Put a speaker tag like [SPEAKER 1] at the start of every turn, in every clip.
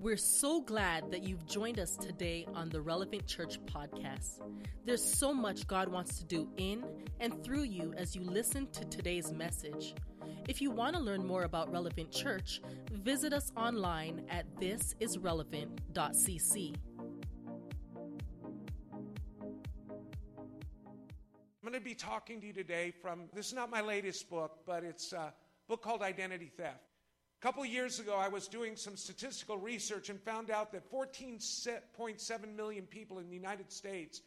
[SPEAKER 1] We're so glad that you've joined us today on the Relevant Church podcast. There's so much God wants to do in and through you as you listen to today's message. If you want to learn more about Relevant Church, visit us online at thisisrelevant.cc.
[SPEAKER 2] I'm going to be talking to you today from this is not my latest book, but it's a book called Identity Theft. A couple years ago, I was doing some statistical research and found out that 14.7 million people in the United States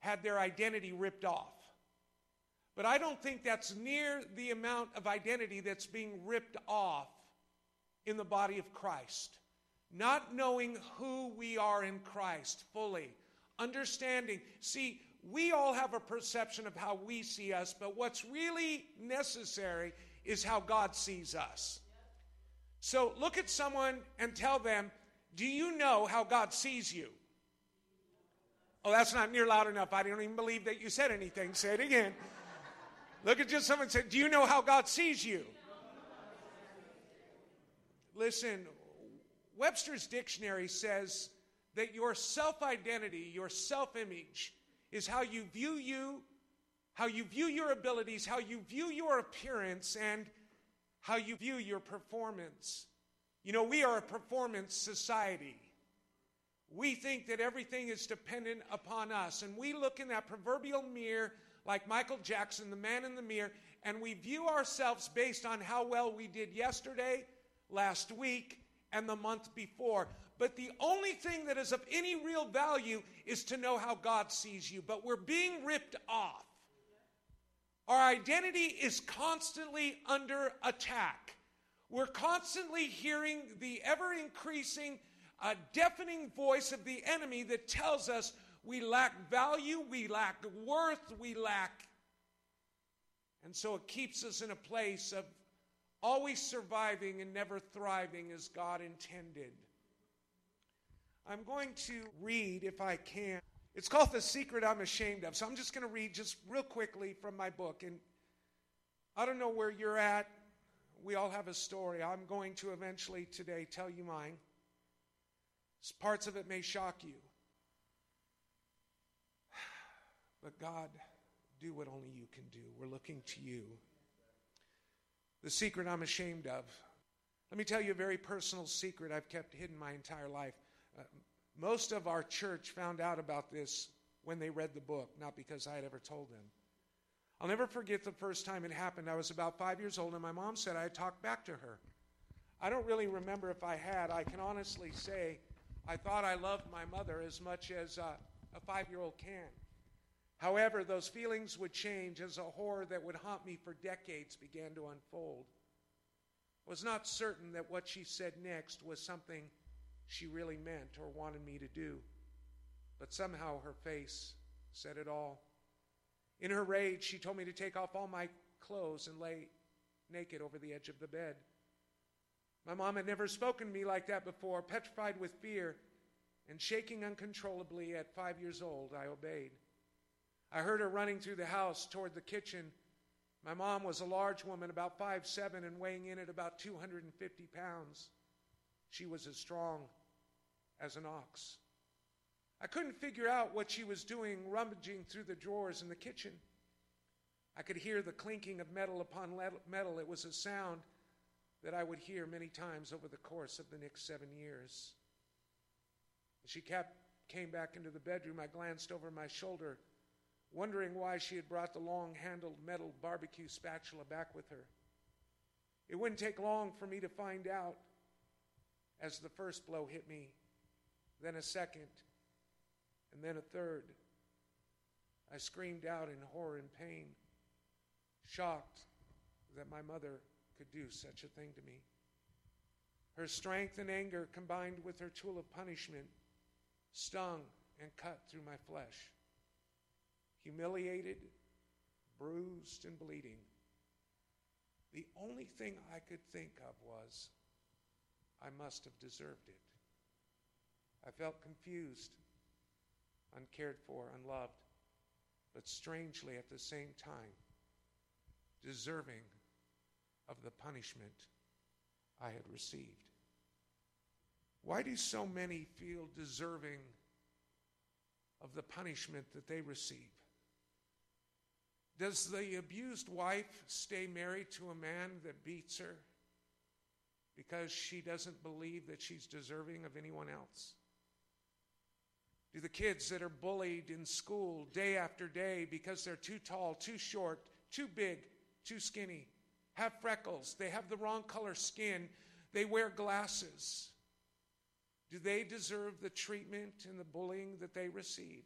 [SPEAKER 2] had their identity ripped off. But I don't think that's near the amount of identity that's being ripped off in the body of Christ. Not knowing who we are in Christ fully, understanding. See, we all have a perception of how we see us, but what's really necessary is how God sees us. So look at someone and tell them, Do you know how God sees you? Oh, that's not near loud enough. I don't even believe that you said anything. Say it again. Look at just someone and say, Do you know how God sees you? Listen, Webster's dictionary says that your self identity, your self image, is how you view you, how you view your abilities, how you view your appearance, and how you view your performance. You know, we are a performance society. We think that everything is dependent upon us, and we look in that proverbial mirror like Michael Jackson, the man in the mirror, and we view ourselves based on how well we did yesterday, last week, and the month before. But the only thing that is of any real value is to know how God sees you. But we're being ripped off. Our identity is constantly under attack. We're constantly hearing the ever increasing, uh, deafening voice of the enemy that tells us we lack value, we lack worth, we lack. And so it keeps us in a place of always surviving and never thriving as God intended. I'm going to read, if I can, it's called The Secret I'm Ashamed of. So I'm just going to read just real quickly from my book. And I don't know where you're at. We all have a story. I'm going to eventually today tell you mine. Parts of it may shock you. But God, do what only you can do. We're looking to you. The secret I'm ashamed of. Let me tell you a very personal secret I've kept hidden my entire life. Uh, most of our church found out about this when they read the book, not because I had ever told them. I'll never forget the first time it happened. I was about five years old, and my mom said I had talked back to her. I don't really remember if I had. I can honestly say I thought I loved my mother as much as uh, a five year old can. However, those feelings would change as a horror that would haunt me for decades began to unfold. I was not certain that what she said next was something she really meant or wanted me to do. But somehow her face said it all. In her rage, she told me to take off all my clothes and lay naked over the edge of the bed. My mom had never spoken to me like that before. Petrified with fear and shaking uncontrollably at five years old, I obeyed. I heard her running through the house toward the kitchen. My mom was a large woman, about five seven, and weighing in at about 250 pounds. She was as strong as an ox. I couldn't figure out what she was doing, rummaging through the drawers in the kitchen. I could hear the clinking of metal upon metal. It was a sound that I would hear many times over the course of the next seven years. As she kept, came back into the bedroom, I glanced over my shoulder, wondering why she had brought the long handled metal barbecue spatula back with her. It wouldn't take long for me to find out as the first blow hit me then a second, and then a third. I screamed out in horror and pain, shocked that my mother could do such a thing to me. Her strength and anger combined with her tool of punishment stung and cut through my flesh. Humiliated, bruised, and bleeding. The only thing I could think of was, I must have deserved it. I felt confused, uncared for, unloved, but strangely at the same time, deserving of the punishment I had received. Why do so many feel deserving of the punishment that they receive? Does the abused wife stay married to a man that beats her because she doesn't believe that she's deserving of anyone else? Do the kids that are bullied in school day after day because they're too tall, too short, too big, too skinny, have freckles, they have the wrong color skin, they wear glasses, do they deserve the treatment and the bullying that they receive?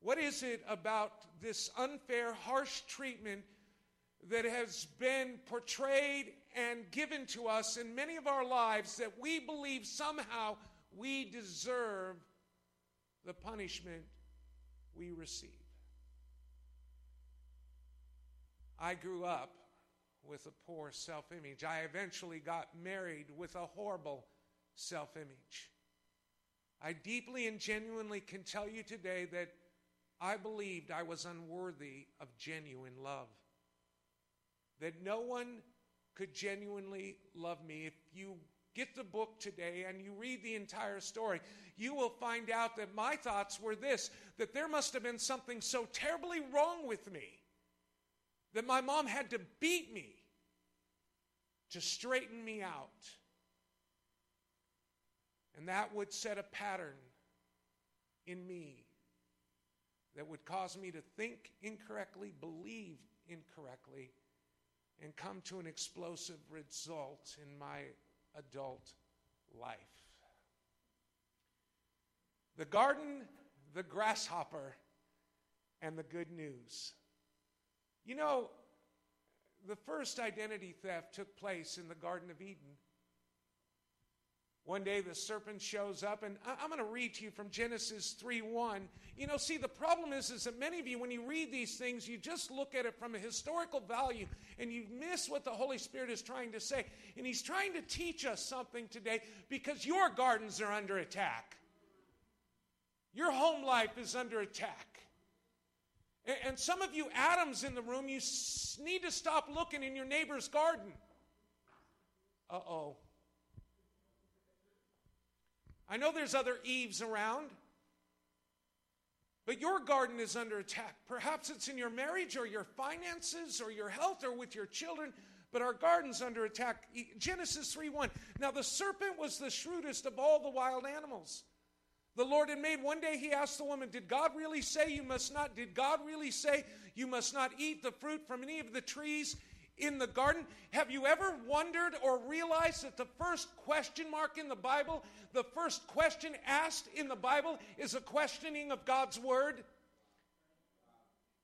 [SPEAKER 2] What is it about this unfair, harsh treatment that has been portrayed and given to us in many of our lives that we believe somehow we deserve the punishment we receive? I grew up with a poor self image. I eventually got married with a horrible self image. I deeply and genuinely can tell you today that I believed I was unworthy of genuine love. That no one could genuinely love me. If you get the book today and you read the entire story, you will find out that my thoughts were this that there must have been something so terribly wrong with me that my mom had to beat me to straighten me out. And that would set a pattern in me that would cause me to think incorrectly, believe incorrectly, and come to an explosive result in my adult life. The garden, the grasshopper, and the good news. You know, the first identity theft took place in the Garden of Eden. One day the serpent shows up, and I'm going to read to you from Genesis 3 1. You know, see, the problem is, is that many of you, when you read these things, you just look at it from a historical value and you miss what the Holy Spirit is trying to say. And He's trying to teach us something today because your gardens are under attack. Your home life is under attack. And some of you Adams in the room, you need to stop looking in your neighbor's garden. Uh oh. I know there's other Eves around, but your garden is under attack. Perhaps it's in your marriage or your finances or your health or with your children, but our garden's under attack. Genesis 3 1. Now the serpent was the shrewdest of all the wild animals. The Lord had made. One day he asked the woman, Did God really say you must not? Did God really say you must not eat the fruit from any of the trees in the garden? Have you ever wondered or realized that the first question mark in the Bible, the first question asked in the Bible, is a questioning of God's Word?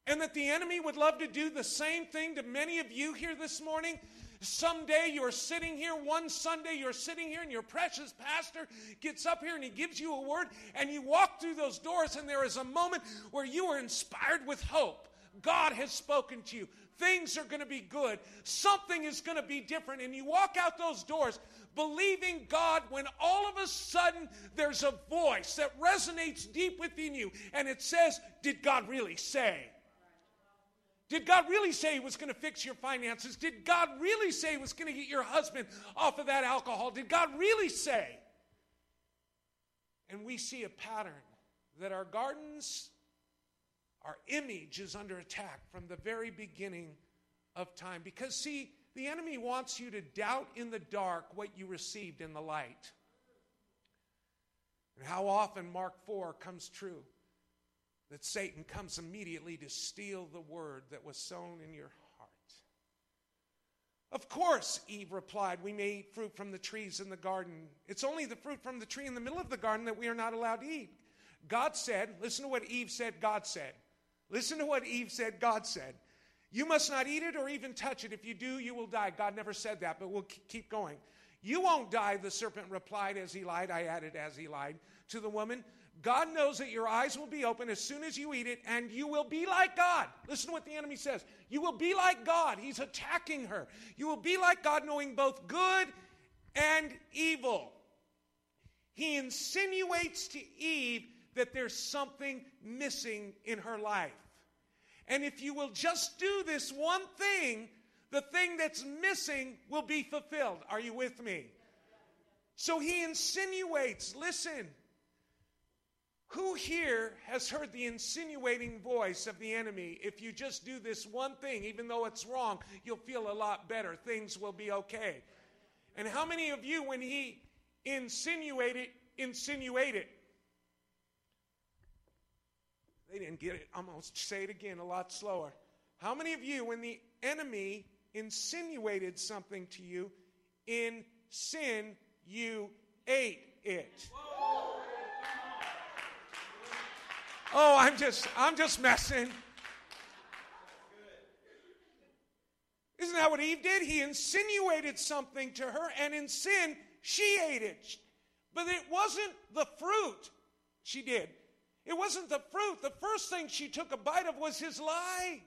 [SPEAKER 2] And that the enemy would love to do the same thing to many of you here this morning. Someday you're sitting here, one Sunday you're sitting here, and your precious pastor gets up here and he gives you a word, and you walk through those doors, and there is a moment where you are inspired with hope. God has spoken to you things are going to be good. Something is going to be different. And you walk out those doors believing God when all of a sudden there's a voice that resonates deep within you and it says, Did God really say? Did God really say He was going to fix your finances? Did God really say He was going to get your husband off of that alcohol? Did God really say? And we see a pattern that our gardens our image is under attack from the very beginning of time. Because, see, the enemy wants you to doubt in the dark what you received in the light. And how often Mark 4 comes true that Satan comes immediately to steal the word that was sown in your heart. Of course, Eve replied, we may eat fruit from the trees in the garden. It's only the fruit from the tree in the middle of the garden that we are not allowed to eat. God said, listen to what Eve said, God said. Listen to what Eve said, God said. You must not eat it or even touch it. If you do, you will die. God never said that, but we'll keep going. You won't die, the serpent replied as he lied. I added as he lied to the woman. God knows that your eyes will be open as soon as you eat it, and you will be like God. Listen to what the enemy says. You will be like God. He's attacking her. You will be like God, knowing both good and evil. He insinuates to Eve that there's something missing in her life. And if you will just do this one thing, the thing that's missing will be fulfilled. Are you with me? So he insinuates, listen, who here has heard the insinuating voice of the enemy? If you just do this one thing, even though it's wrong, you'll feel a lot better. Things will be okay. And how many of you, when he insinuated, insinuated? They didn't get it. I'm going to say it again a lot slower. How many of you, when the enemy insinuated something to you, in sin, you ate it? Oh, I'm just, I'm just messing. Isn't that what Eve did? He insinuated something to her, and in sin, she ate it. But it wasn't the fruit she did. It wasn't the fruit. The first thing she took a bite of was his lie.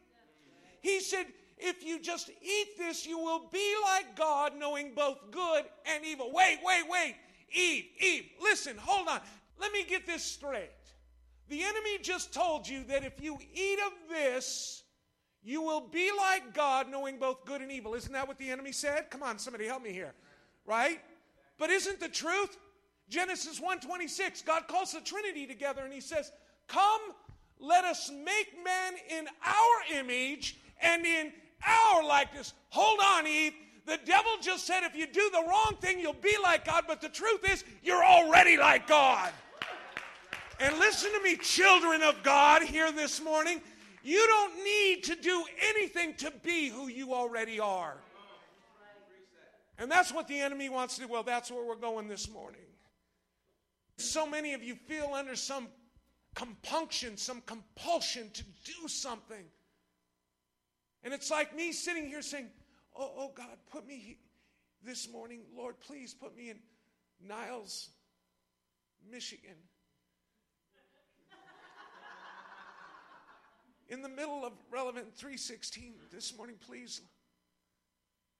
[SPEAKER 2] He said, If you just eat this, you will be like God, knowing both good and evil. Wait, wait, wait. Eve, Eve, listen, hold on. Let me get this straight. The enemy just told you that if you eat of this, you will be like God, knowing both good and evil. Isn't that what the enemy said? Come on, somebody help me here. Right? But isn't the truth? Genesis 1:26, God calls the Trinity together and he says, "Come, let us make man in our image and in our likeness." Hold on, Eve. The devil just said if you do the wrong thing, you'll be like God, but the truth is, you're already like God. And listen to me, children of God, here this morning. You don't need to do anything to be who you already are. And that's what the enemy wants to do. Well, that's where we're going this morning. So many of you feel under some compunction, some compulsion to do something. And it's like me sitting here saying, Oh, oh God, put me this morning, Lord, please put me in Niles, Michigan. in the middle of relevant 316 this morning, please.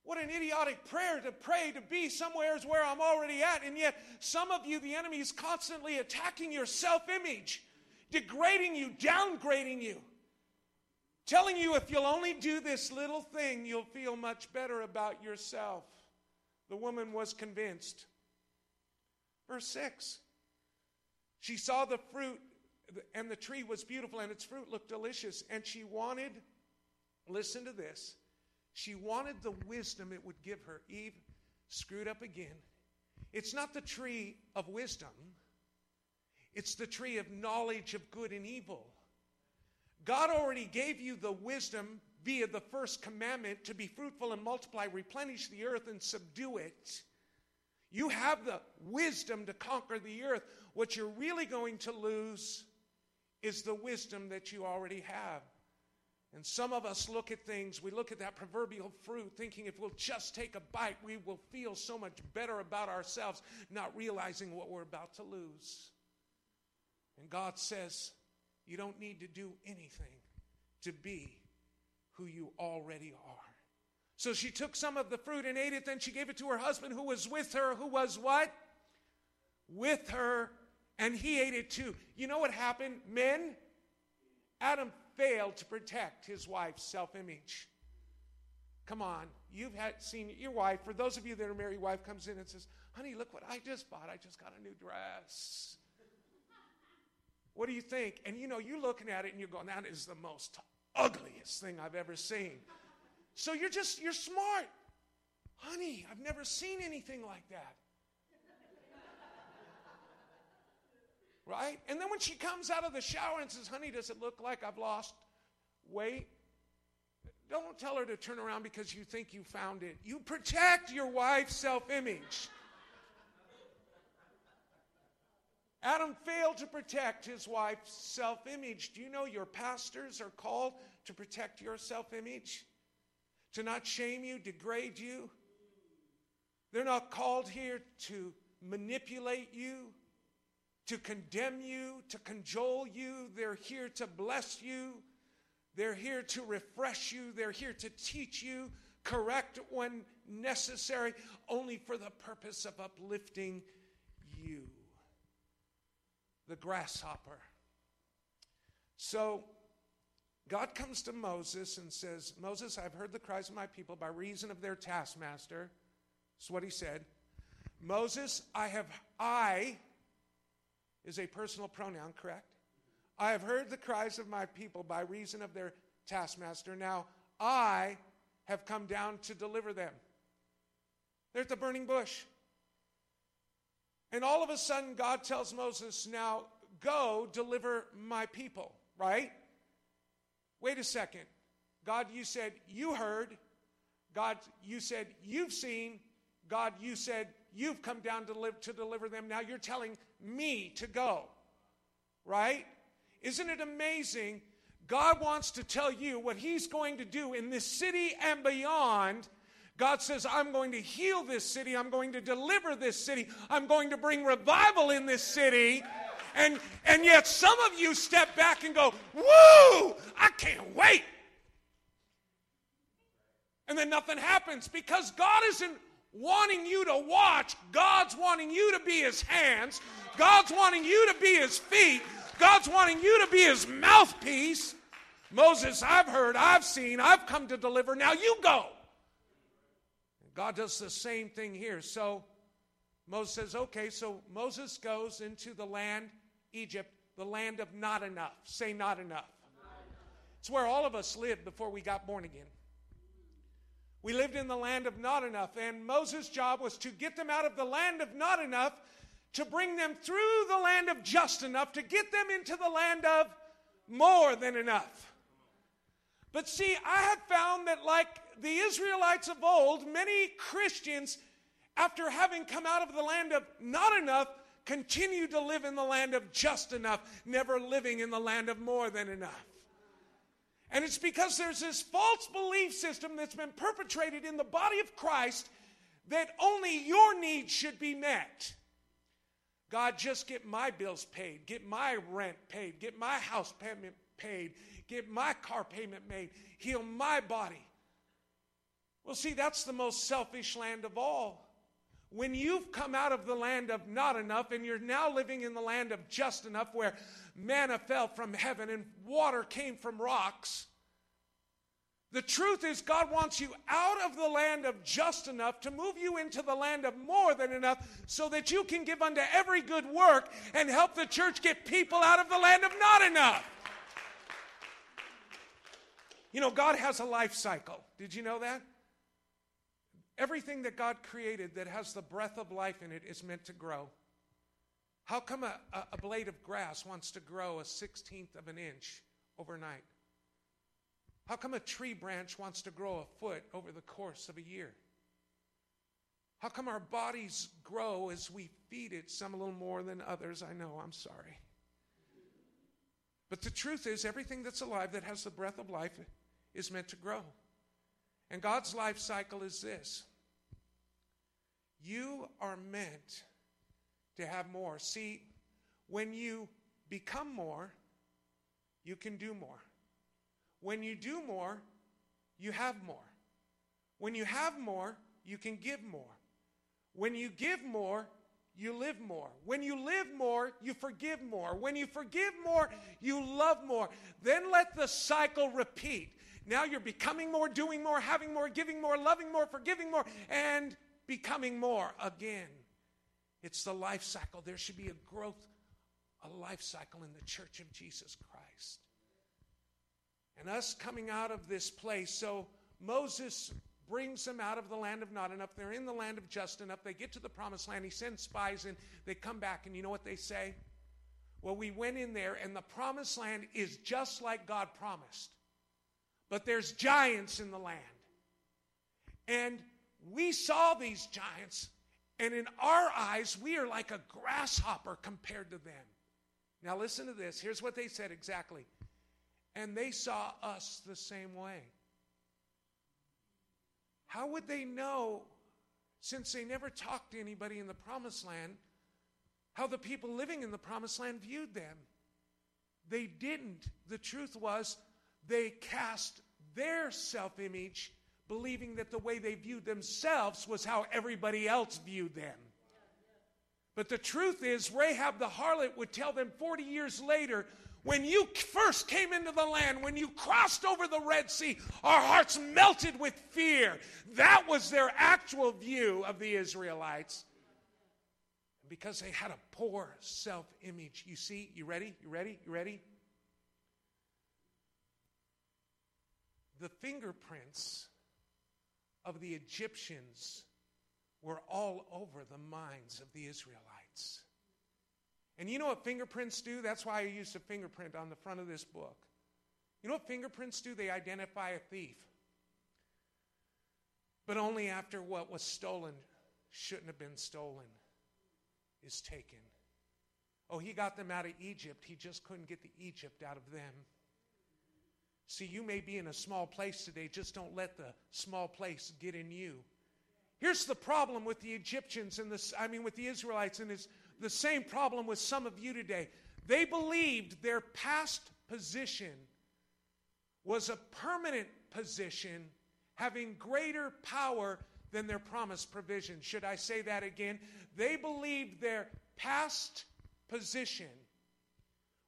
[SPEAKER 2] What an idiotic prayer to pray to be somewhere is where I'm already at. And yet, some of you, the enemy is constantly attacking your self image, degrading you, downgrading you, telling you if you'll only do this little thing, you'll feel much better about yourself. The woman was convinced. Verse 6 She saw the fruit and the tree was beautiful and its fruit looked delicious. And she wanted, listen to this, she wanted the wisdom it would give her. Eve screwed up again. It's not the tree of wisdom, it's the tree of knowledge of good and evil. God already gave you the wisdom via the first commandment to be fruitful and multiply, replenish the earth, and subdue it. You have the wisdom to conquer the earth. What you're really going to lose is the wisdom that you already have. And some of us look at things, we look at that proverbial fruit, thinking if we'll just take a bite, we will feel so much better about ourselves, not realizing what we're about to lose. And God says, you don't need to do anything to be who you already are. So she took some of the fruit and ate it, then she gave it to her husband who was with her, who was what? With her and he ate it too. You know what happened? Men, Adam failed to protect his wife's self image. Come on, you've had seen your wife. For those of you that are married, wife comes in and says, "Honey, look what I just bought. I just got a new dress." What do you think? And you know, you're looking at it and you're going, "That is the most ugliest thing I've ever seen." So you're just you're smart, honey. I've never seen anything like that. Right? And then when she comes out of the shower and says, Honey, does it look like I've lost weight? Don't tell her to turn around because you think you found it. You protect your wife's self image. Adam failed to protect his wife's self image. Do you know your pastors are called to protect your self image? To not shame you, degrade you? They're not called here to manipulate you to condemn you, to cajole you. They're here to bless you. They're here to refresh you. They're here to teach you, correct when necessary, only for the purpose of uplifting you. The grasshopper. So, God comes to Moses and says, Moses, I've heard the cries of my people by reason of their taskmaster. That's what he said. Moses, I have, I is a personal pronoun, correct? I have heard the cries of my people by reason of their taskmaster. Now I have come down to deliver them. They're at the burning bush. And all of a sudden, God tells Moses, Now go deliver my people, right? Wait a second. God, you said you heard. God, you said you've seen. God, you said you've come down to, live, to deliver them. Now you're telling me to go, right? Isn't it amazing? God wants to tell you what He's going to do in this city and beyond. God says, I'm going to heal this city. I'm going to deliver this city. I'm going to bring revival in this city. And, and yet, some of you step back and go, Woo, I can't wait. And then nothing happens because God isn't wanting you to watch. God's wanting you to be His hands. God's wanting you to be His feet. God's wanting you to be His mouthpiece. Moses, I've heard, I've seen, I've come to deliver. Now you go. God does the same thing here. So Moses says, okay, so Moses goes into the land, Egypt, the land of not enough. Say not enough. It's where all of us lived before we got born again. We lived in the land of not enough, and Moses' job was to get them out of the land of not enough, to bring them through the land of just enough, to get them into the land of more than enough. But see, I have found that, like the Israelites of old, many Christians, after having come out of the land of not enough, continue to live in the land of just enough, never living in the land of more than enough. And it's because there's this false belief system that's been perpetrated in the body of Christ that only your needs should be met. God, just get my bills paid, get my rent paid, get my house payment paid, get my car payment made, heal my body. Well, see, that's the most selfish land of all. When you've come out of the land of not enough and you're now living in the land of just enough where manna fell from heaven and water came from rocks, the truth is, God wants you out of the land of just enough to move you into the land of more than enough so that you can give unto every good work and help the church get people out of the land of not enough. You know, God has a life cycle. Did you know that? Everything that God created that has the breath of life in it is meant to grow. How come a, a, blade of grass wants to grow a 16th of an inch overnight? How come a tree branch wants to grow a foot over the course of a year? How come our bodies grow as we feed it, some a little more than others? I know, I'm sorry. But the truth is, everything that's alive that has the breath of life is meant to grow. And God's life cycle is this you are meant to have more. See, when you become more, you can do more. When you do more, you have more. When you have more, you can give more. When you give more, you live more. When you live more, you forgive more. When you forgive more, you love more. Then let the cycle repeat. Now you're becoming more, doing more, having more, giving more, loving more, forgiving more, and becoming more again. It's the life cycle. There should be a growth, a life cycle in the church of Jesus Christ. And us coming out of this place. So Moses brings them out of the land of not enough. They're in the land of just enough. They get to the promised land. He sends spies in. They come back, and you know what they say? Well, we went in there, and the promised land is just like God promised but there's giants in the land. And we saw these giants, and in our eyes, we are like a grasshopper compared to them. Now, listen to this. Here's what they said exactly. And they saw us the same way. How would they know, since they never talked to anybody in the promised land, how the people living in the promised land viewed them? They didn't. The truth was, they cast their self image, believing that the way they viewed themselves was how everybody else viewed them. But the truth is, Rahab the harlot would tell them 40 years later, when you first came into the land, when you crossed over the Red Sea, our hearts melted with fear. That was their actual view of the Israelites. because they had a poor self image. You see, you ready? You ready? You ready? The fingerprints of the Egyptians were all over the minds of the Israelites. And you know what fingerprints do? That's why I used a fingerprint on the front of this book. You know what fingerprints do? They identify a thief. But only after what was stolen shouldn't have been stolen is taken. Oh, he got them out of Egypt. He just couldn't get the Egypt out of them. See, you may be in a small place today, just don't let the small place get in you. Here's the problem with the Egyptians and the I mean with the Israelites, and it's the same problem with some of you today. They believed their past position was a permanent position having greater power than their promised provision. Should I say that again? They believed their past position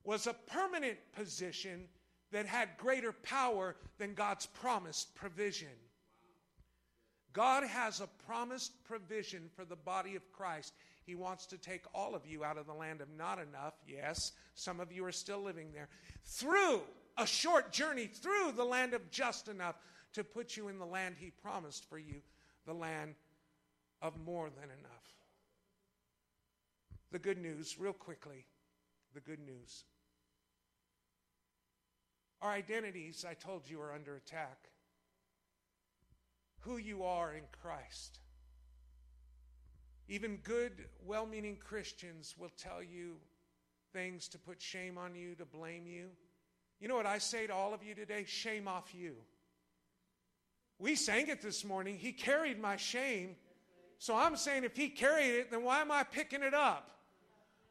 [SPEAKER 2] was a permanent position that had greater power than God's promised provision. God has a promised provision for the body of Christ. He wants to take all of you out of the land of not enough. Yes, some of you are still living there. Through a short journey through the land of just enough to put you in the land He promised for you, the land of more than enough. The good news, real quickly, the good news. Our identities, I told you, are under attack. Who you are in Christ. Even good, well meaning Christians will tell you things to put shame on you, to blame you. You know what I say to all of you today? Shame off you. We sang it this morning. He carried my shame. So I'm saying if he carried it, then why am I picking it up?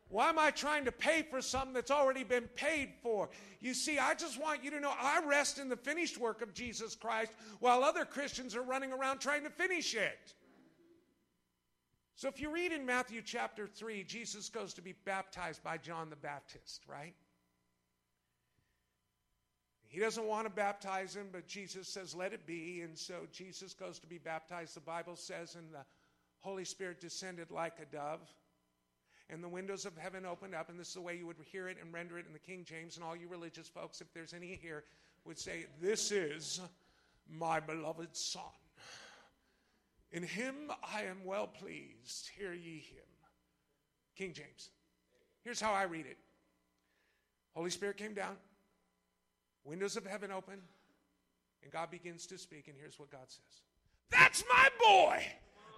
[SPEAKER 2] Why am I trying to pay for something that's already been paid for? You see, I just want you to know I rest in the finished work of Jesus Christ while other Christians are running around trying to finish it. So if you read in Matthew chapter 3, Jesus goes to be baptized by John the Baptist, right? He doesn't want to baptize him, but Jesus says, let it be. And so Jesus goes to be baptized. The Bible says, and the Holy Spirit descended like a dove and the windows of heaven opened up, and this is the way you would hear it and render it in the King James, and all you religious folks, if there's any here, would say, This is my beloved Son. In him I am well pleased. Hear ye him. King James. Here's how I read it Holy Spirit came down, windows of heaven open, and God begins to speak, and here's what God says That's my boy!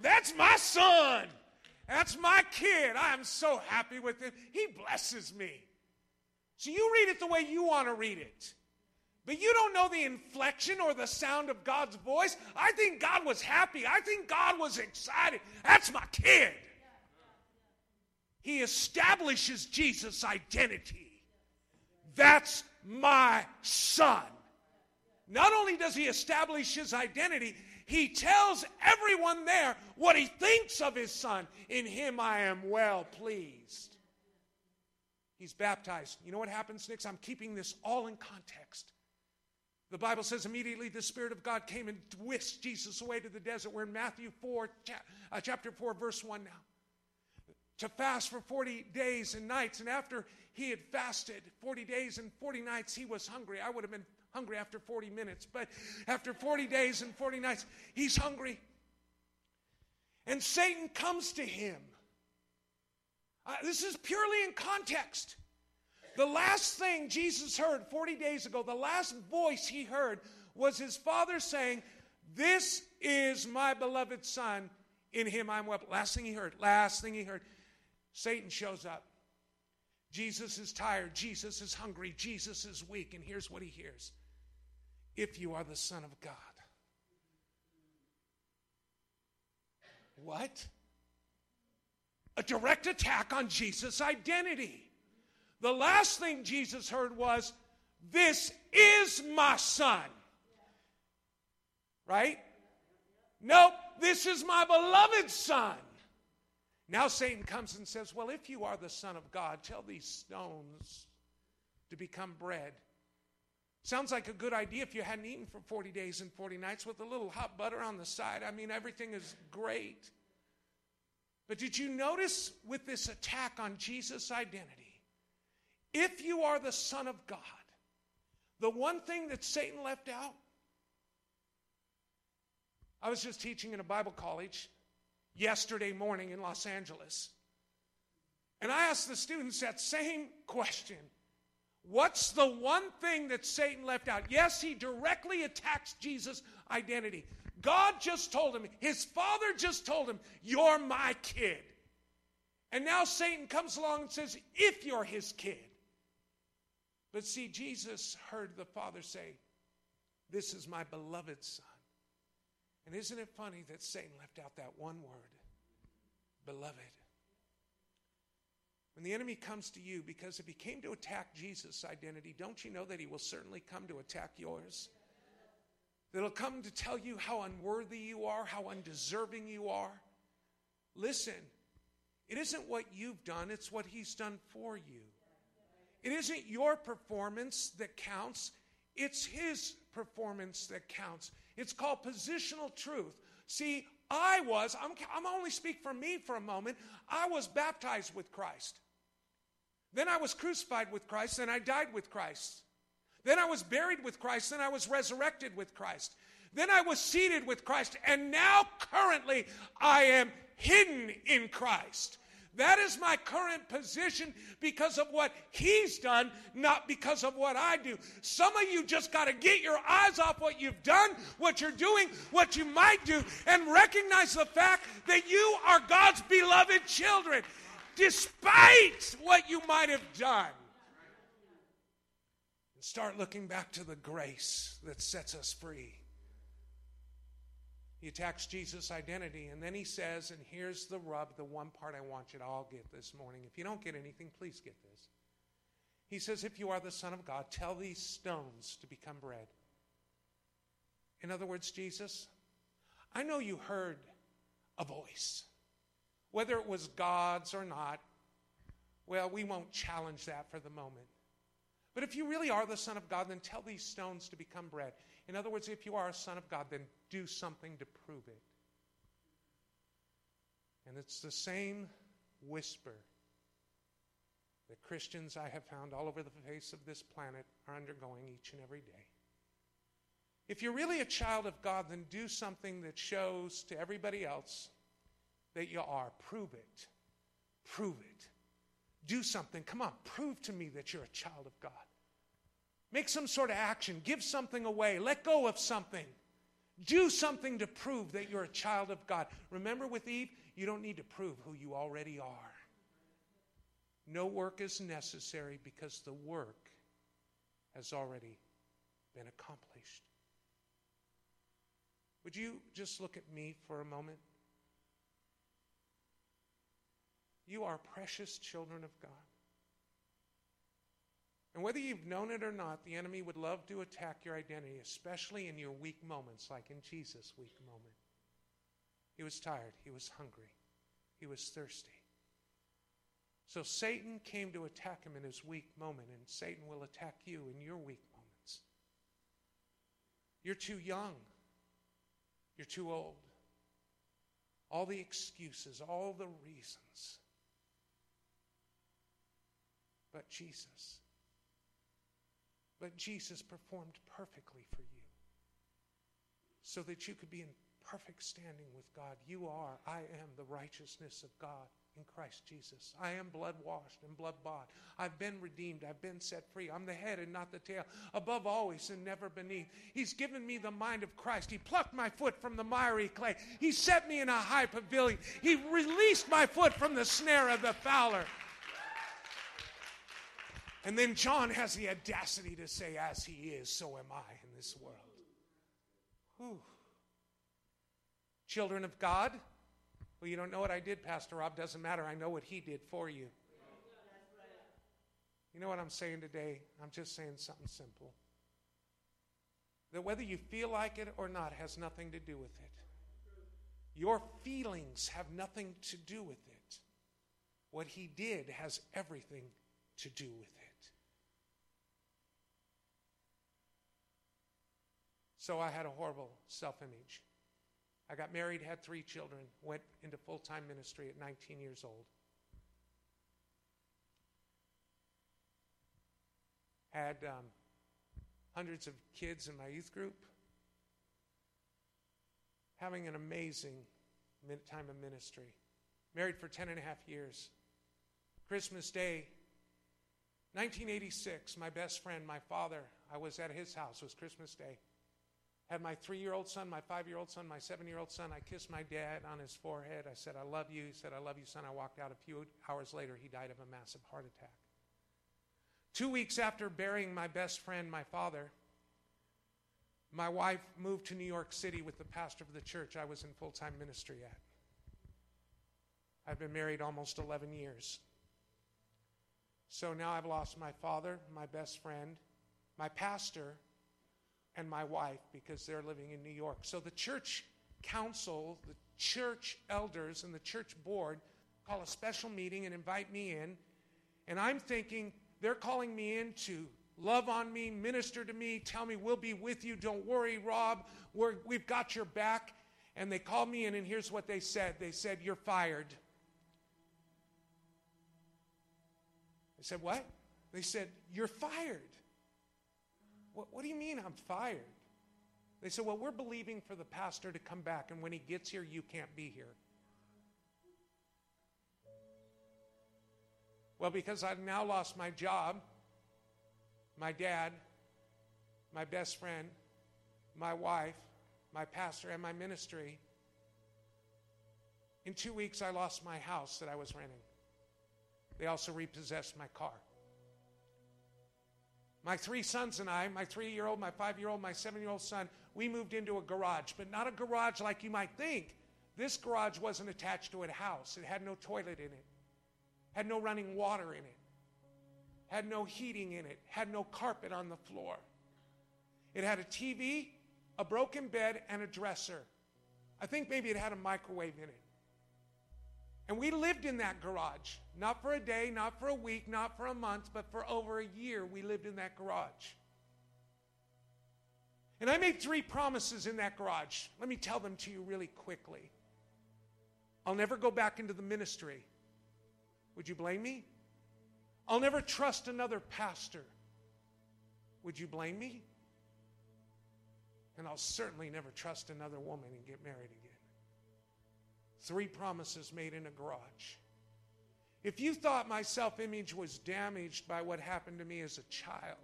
[SPEAKER 2] That's my son! That's my kid. I am so happy with him. He blesses me. So you read it the way you want to read it. But you don't know the inflection or the sound of God's voice. I think God was happy. I think God was excited. That's my kid. He establishes Jesus' identity. That's my son. Not only does he establish his identity, he tells everyone there what he thinks of his son. In him I am well pleased. He's baptized. You know what happens next? I'm keeping this all in context. The Bible says immediately the Spirit of God came and whisked Jesus away to the desert. We're in Matthew 4, uh, chapter 4, verse 1 now. To fast for 40 days and nights. And after he had fasted 40 days and 40 nights, he was hungry. I would have been hungry after 40 minutes, but after 40 days and 40 nights, he's hungry. And Satan comes to him. Uh, this is purely in context. The last thing Jesus heard 40 days ago, the last voice he heard was his father saying, This is my beloved son. In him I'm well. Last thing he heard, last thing he heard. Satan shows up. Jesus is tired. Jesus is hungry. Jesus is weak. And here's what he hears if you are the Son of God. What? A direct attack on Jesus' identity. The last thing Jesus heard was, This is my son. Right? Nope, this is my beloved son. Now Satan comes and says, Well, if you are the Son of God, tell these stones to become bread. Sounds like a good idea if you hadn't eaten for 40 days and 40 nights with a little hot butter on the side. I mean, everything is great. But did you notice with this attack on Jesus' identity, if you are the Son of God, the one thing that Satan left out? I was just teaching in a Bible college yesterday morning in Los Angeles. And I asked the students that same question What's the one thing that Satan left out? Yes, he directly attacks Jesus' identity. God just told him, his father just told him, You're my kid. And now Satan comes along and says, If you're his kid. But see, Jesus heard the father say, This is my beloved son. And isn't it funny that Satan left out that one word, beloved? When the enemy comes to you, because if he came to attack Jesus' identity, don't you know that he will certainly come to attack yours? That he'll come to tell you how unworthy you are, how undeserving you are. Listen, it isn't what you've done, it's what he's done for you. It isn't your performance that counts, it's his performance that counts. It's called positional truth. See, I was, I'm, I'm only speak for me for a moment, I was baptized with Christ. Then I was crucified with Christ, then I died with Christ. Then I was buried with Christ, then I was resurrected with Christ. Then I was seated with Christ, and now currently I am hidden in Christ. That is my current position because of what he's done, not because of what I do. Some of you just got to get your eyes off what you've done, what you're doing, what you might do, and recognize the fact that you are God's beloved children despite what you might have done. And start looking back to the grace that sets us free. He attacks Jesus' identity, and then he says, and here's the rub, the one part I want you to all get this morning. If you don't get anything, please get this. He says, If you are the Son of God, tell these stones to become bread. In other words, Jesus, I know you heard a voice. Whether it was God's or not, well, we won't challenge that for the moment. But if you really are the Son of God, then tell these stones to become bread. In other words, if you are a Son of God, then do something to prove it. And it's the same whisper that Christians I have found all over the face of this planet are undergoing each and every day. If you're really a child of God, then do something that shows to everybody else that you are. Prove it. Prove it. Do something. Come on, prove to me that you're a child of God. Make some sort of action. Give something away. Let go of something. Do something to prove that you're a child of God. Remember with Eve, you don't need to prove who you already are. No work is necessary because the work has already been accomplished. Would you just look at me for a moment? You are precious children of God. And whether you've known it or not, the enemy would love to attack your identity, especially in your weak moments, like in Jesus' weak moment. He was tired, he was hungry, he was thirsty. So Satan came to attack him in his weak moment, and Satan will attack you in your weak moments. You're too young, you're too old. All the excuses, all the reasons but Jesus. But Jesus performed perfectly for you so that you could be in perfect standing with God. You are, I am the righteousness of God in Christ Jesus. I am blood washed and blood bought. I've been redeemed. I've been set free. I'm the head and not the tail, above always and never beneath. He's given me the mind of Christ. He plucked my foot from the miry clay. He set me in a high pavilion. He released my foot from the snare of the fowler. And then John has the audacity to say, As he is, so am I in this world. Whew. Children of God, well, you don't know what I did, Pastor Rob. Doesn't matter. I know what he did for you. You know what I'm saying today? I'm just saying something simple. That whether you feel like it or not has nothing to do with it. Your feelings have nothing to do with it. What he did has everything to do with it. So I had a horrible self image. I got married, had three children, went into full time ministry at 19 years old. Had um, hundreds of kids in my youth group. Having an amazing time of ministry. Married for 10 and a half years. Christmas Day, 1986, my best friend, my father, I was at his house. It was Christmas Day. Had my three year old son, my five year old son, my seven year old son. I kissed my dad on his forehead. I said, I love you. He said, I love you, son. I walked out. A few hours later, he died of a massive heart attack. Two weeks after burying my best friend, my father, my wife moved to New York City with the pastor of the church I was in full time ministry at. I've been married almost 11 years. So now I've lost my father, my best friend, my pastor, and my wife because they're living in New York. So the church council, the church elders, and the church board call a special meeting and invite me in. And I'm thinking they're calling me in to love on me, minister to me, tell me we'll be with you. Don't worry, Rob. We're, we've got your back. And they called me in, and here's what they said they said, You're fired. I said, What? They said, You're fired. What, what do you mean I'm fired? They said, Well, we're believing for the pastor to come back, and when he gets here, you can't be here. Well, because I've now lost my job, my dad, my best friend, my wife, my pastor, and my ministry, in two weeks I lost my house that I was renting. They also repossessed my car. My three sons and I, my three year old, my five year old, my seven year old son, we moved into a garage, but not a garage like you might think. This garage wasn't attached to a house, it had no toilet in it, had no running water in it, had no heating in it, had no carpet on the floor. It had a TV, a broken bed, and a dresser. I think maybe it had a microwave in it. And we lived in that garage. Not for a day, not for a week, not for a month, but for over a year, we lived in that garage. And I made three promises in that garage. Let me tell them to you really quickly. I'll never go back into the ministry. Would you blame me? I'll never trust another pastor. Would you blame me? And I'll certainly never trust another woman and get married again. Three promises made in a garage. If you thought my self image was damaged by what happened to me as a child,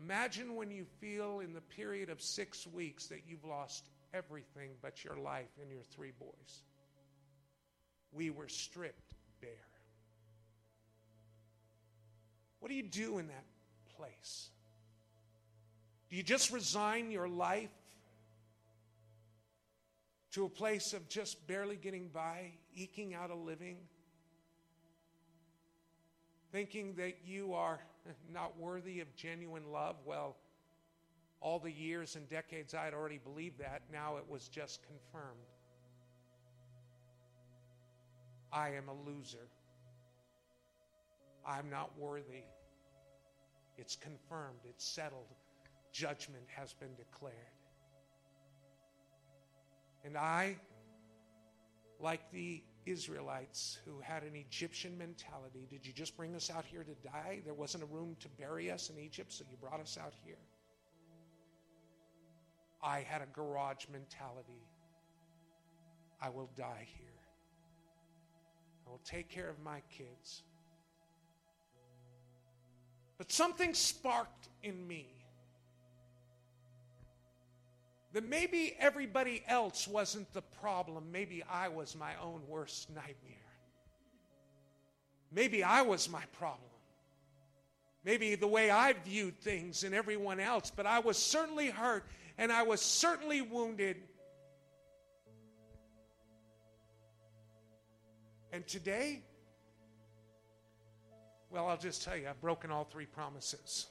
[SPEAKER 2] imagine when you feel in the period of six weeks that you've lost everything but your life and your three boys. We were stripped bare. What do you do in that place? Do you just resign your life to a place of just barely getting by, eking out a living, thinking that you are not worthy of genuine love. Well, all the years and decades I had already believed that, now it was just confirmed. I am a loser. I'm not worthy. It's confirmed, it's settled. Judgment has been declared. And I, like the Israelites who had an Egyptian mentality, did you just bring us out here to die? There wasn't a room to bury us in Egypt, so you brought us out here. I had a garage mentality. I will die here. I will take care of my kids. But something sparked in me that maybe everybody else wasn't the problem. Maybe I was my own worst nightmare. Maybe I was my problem. Maybe the way I viewed things and everyone else, but I was certainly hurt and I was certainly wounded. And today, well, I'll just tell you, I've broken all three promises.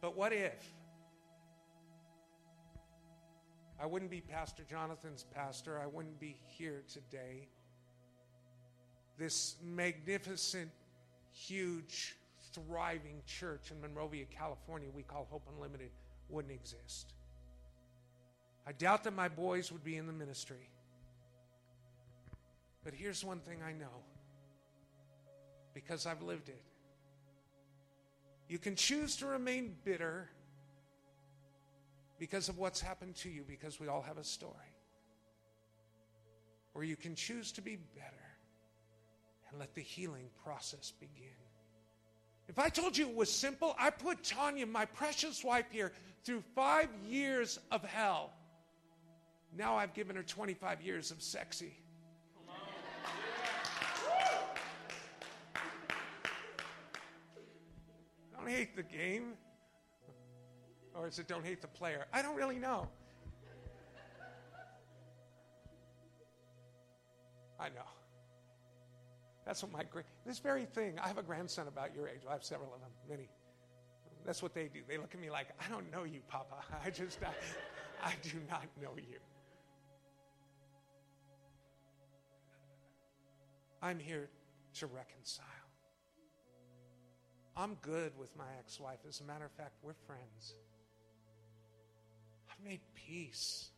[SPEAKER 2] But what if? I wouldn't be Pastor Jonathan's pastor. I wouldn't be here today. This magnificent, huge, thriving church in Monrovia, California, we call Hope Unlimited, wouldn't exist. I doubt that my boys would be in the ministry. But here's one thing I know because I've lived it. You can choose to remain bitter because of what's happened to you, because we all have a story. Or you can choose to be better and let the healing process begin. If I told you it was simple, I put Tanya, my precious wife here, through five years of hell. Now I've given her 25 years of sexy. Don't hate the game. Or is it don't hate the player? I don't really know. I know. That's what my great, this very thing. I have a grandson about your age. I have several of them, many. That's what they do. They look at me like, I don't know you, Papa. I just, I, I do not know you. I'm here to reconcile. I'm good with my ex wife. As a matter of fact, we're friends. I've made peace.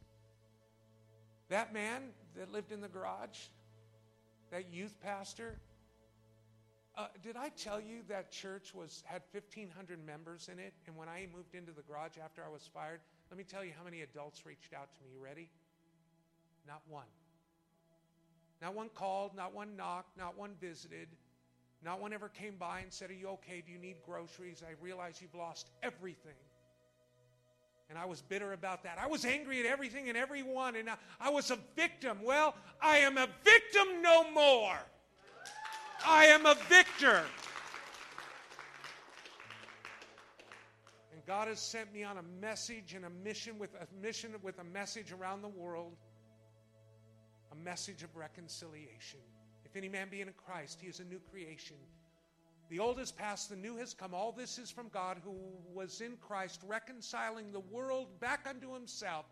[SPEAKER 2] That man that lived in the garage, that youth pastor, uh, did I tell you that church was had 1,500 members in it? And when I moved into the garage after I was fired, let me tell you how many adults reached out to me. You ready? Not one. Not one called, not one knocked, not one visited, not one ever came by and said, Are you okay? Do you need groceries? I realize you've lost everything. And I was bitter about that. I was angry at everything and everyone, and I, I was a victim. Well, I am a victim no more. I am a victor. And God has sent me on a message and a mission with a mission with a message around the world a message of reconciliation. If any man be in Christ, he is a new creation. The old has passed, the new has come. All this is from God who was in Christ, reconciling the world back unto himself,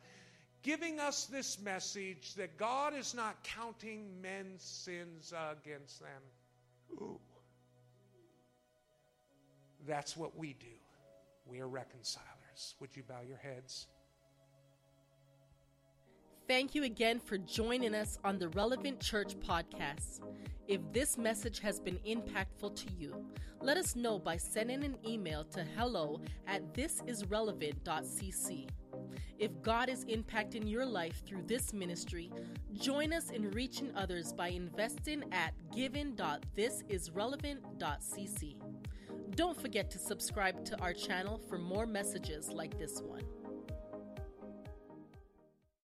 [SPEAKER 2] giving us this message that God is not counting men's sins against them. Ooh. That's what we do. We are reconcilers. Would you bow your heads?
[SPEAKER 1] Thank you again for joining us on the Relevant Church podcast. If this message has been impactful to you, let us know by sending an email to hello at thisisrelevant.cc. If God is impacting your life through this ministry, join us in reaching others by investing at giving.thisisrelevant.cc. Don't forget to subscribe to our channel for more messages like this one.